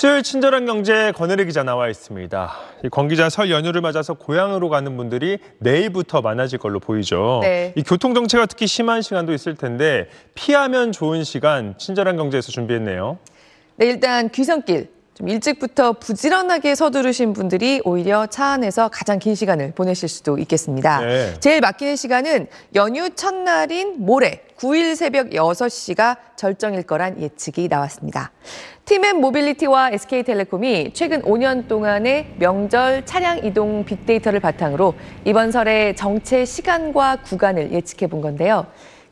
수요일 친절한 경제 권혜리 기자 나와 있습니다. 이권 기자 설 연휴를 맞아서 고향으로 가는 분들이 내일부터 많아질 걸로 보이죠. 네. 이 교통 정체가 특히 심한 시간도 있을 텐데 피하면 좋은 시간 친절한 경제에서 준비했네요. 네, 일단 귀성길 좀 일찍부터 부지런하게 서두르신 분들이 오히려 차 안에서 가장 긴 시간을 보내실 수도 있겠습니다. 네. 제일 막히는 시간은 연휴 첫날인 모레 9일 새벽 6시가 절정일 거란 예측이 나왔습니다. 팀앤 모빌리티와 SK텔레콤이 최근 5년 동안의 명절 차량 이동 빅데이터를 바탕으로 이번 설의 정체 시간과 구간을 예측해 본 건데요.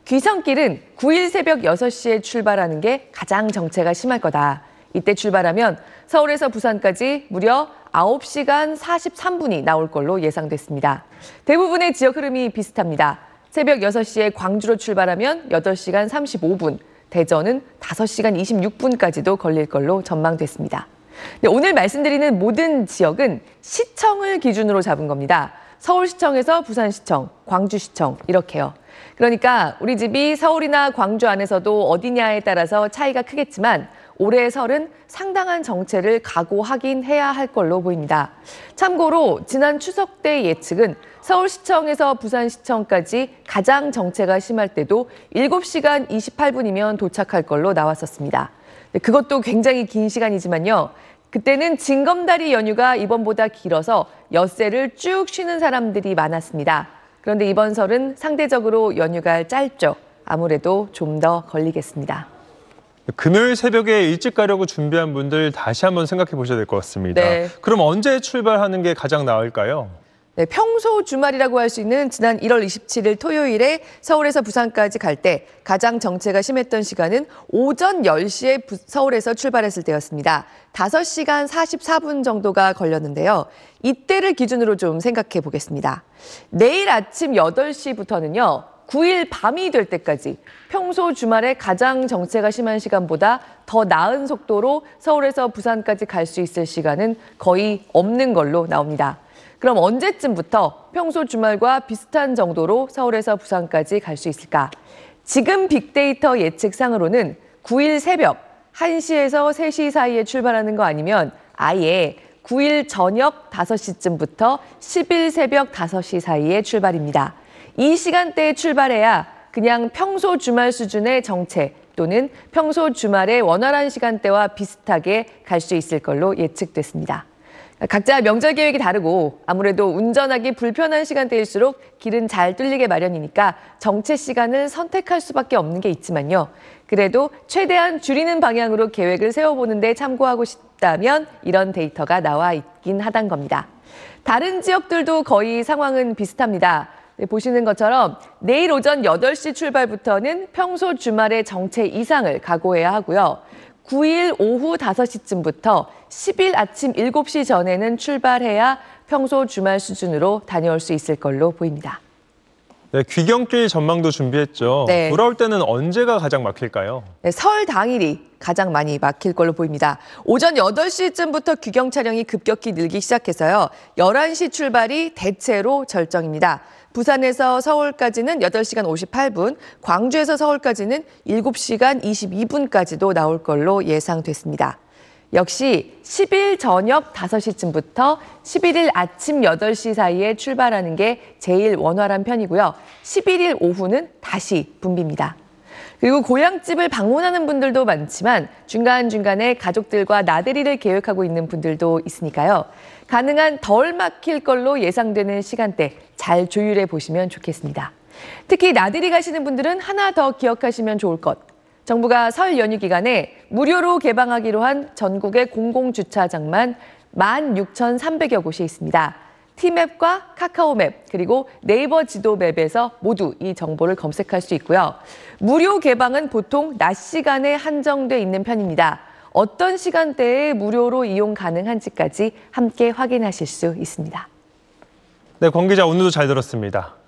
귀성길은 9일 새벽 6시에 출발하는 게 가장 정체가 심할 거다. 이때 출발하면 서울에서 부산까지 무려 9시간 43분이 나올 걸로 예상됐습니다. 대부분의 지역 흐름이 비슷합니다. 새벽 6시에 광주로 출발하면 8시간 35분, 대전은 5시간 26분까지도 걸릴 걸로 전망됐습니다. 네, 오늘 말씀드리는 모든 지역은 시청을 기준으로 잡은 겁니다. 서울시청에서 부산시청, 광주시청 이렇게요. 그러니까 우리 집이 서울이나 광주 안에서도 어디냐에 따라서 차이가 크겠지만 올해 설은 상당한 정체를 각오하긴 해야 할 걸로 보입니다. 참고로 지난 추석 때 예측은 서울시청에서 부산시청까지 가장 정체가 심할 때도 7시간 28분이면 도착할 걸로 나왔었습니다. 네, 그것도 굉장히 긴 시간이지만요. 그때는 징검다리 연휴가 이번보다 길어서 엿새를 쭉 쉬는 사람들이 많았습니다. 그런데 이번 설은 상대적으로 연휴가 짧죠. 아무래도 좀 더 걸리겠습니다. 금요일 새벽에 일찍 가려고 준비한 분들 다시 한번 생각해 보셔야 될 것 같습니다. 네. 그럼 언제 출발하는 게 가장 나을까요? 네, 평소 주말이라고 할 수 있는 지난 1월 27일 토요일에 서울에서 부산까지 갈 때 가장 정체가 심했던 시간은 오전 10시에 부- 서울에서 출발했을 때였습니다. 5시간 44분 정도가 걸렸는데요. 이때를 기준으로 좀 생각해 보겠습니다. 내일 아침 8시부터는요. 9일 밤이 될 때까지 평소 주말에 가장 정체가 심한 시간보다 더 나은 속도로 서울에서 부산까지 갈 수 있을 시간은 거의 없는 걸로 나옵니다. 그럼 언제쯤부터 평소 주말과 비슷한 정도로 서울에서 부산까지 갈 수 있을까? 지금 빅데이터 예측상으로는 9일 새벽 1시에서 3시 사이에 출발하는 거 아니면 아예 9일 저녁 5시쯤부터 10일 새벽 5시 사이에 출발입니다. 이 시간대에 출발해야 그냥 평소 주말 수준의 정체 또는 평소 주말의 원활한 시간대와 비슷하게 갈 수 있을 걸로 예측됐습니다. 각자 명절 계획이 다르고 아무래도 운전하기 불편한 시간대일수록 길은 잘 뚫리게 마련이니까 정체 시간을 선택할 수밖에 없는 게 있지만요. 그래도 최대한 줄이는 방향으로 계획을 세워보는데 참고하고 싶다면 이런 데이터가 나와 있긴 하단 겁니다. 다른 지역들도 거의 상황은 비슷합니다. 네, 보시는 것처럼 내일 오전 8시 출발부터는 평소 주말의 정체 이상을 각오해야 하고요. 9일 오후 5시쯤부터 10일 아침 7시 전에는 출발해야 평소 주말 수준으로 다녀올 수 있을 걸로 보입니다. 네, 귀경길 전망도 준비했죠. 네. 돌아올 때는 언제가 가장 막힐까요? 네, 설 당일이 가장 많이 막힐 걸로 보입니다. 오전 8시쯤부터 귀경 차량이 급격히 늘기 시작해서요. 11시 출발이 대체로 절정입니다. 부산에서 서울까지는 8시간 58분, 광주에서 서울까지는 7시간 22분까지도 나올 걸로 예상됐습니다. 역시 10일 저녁 5시쯤부터 11일 아침 8시 사이에 출발하는 게 제일 원활한 편이고요. 11일 오후는 다시 붐빕니다. 그리고 고향집을 방문하는 분들도 많지만 중간중간에 가족들과 나들이를 계획하고 있는 분들도 있으니까요. 가능한 덜 막힐 걸로 예상되는 시간대 잘 조율해 보시면 좋겠습니다. 특히 나들이 가시는 분들은 하나 더 기억하시면 좋을 것. 정부가 설 연휴 기간에 무료로 개방하기로 한 전국의 공공주차장만 16,300여 곳이 있습니다. 티맵과 카카오맵 그리고 네이버 지도맵에서 모두 이 정보를 검색할 수 있고요. 무료 개방은 보통 낮 시간에 한정돼 있는 편입니다. 어떤 시간대에 무료로 이용 가능한지까지 함께 확인하실 수 있습니다. 네, 권 기자 오늘도 잘 들었습니다.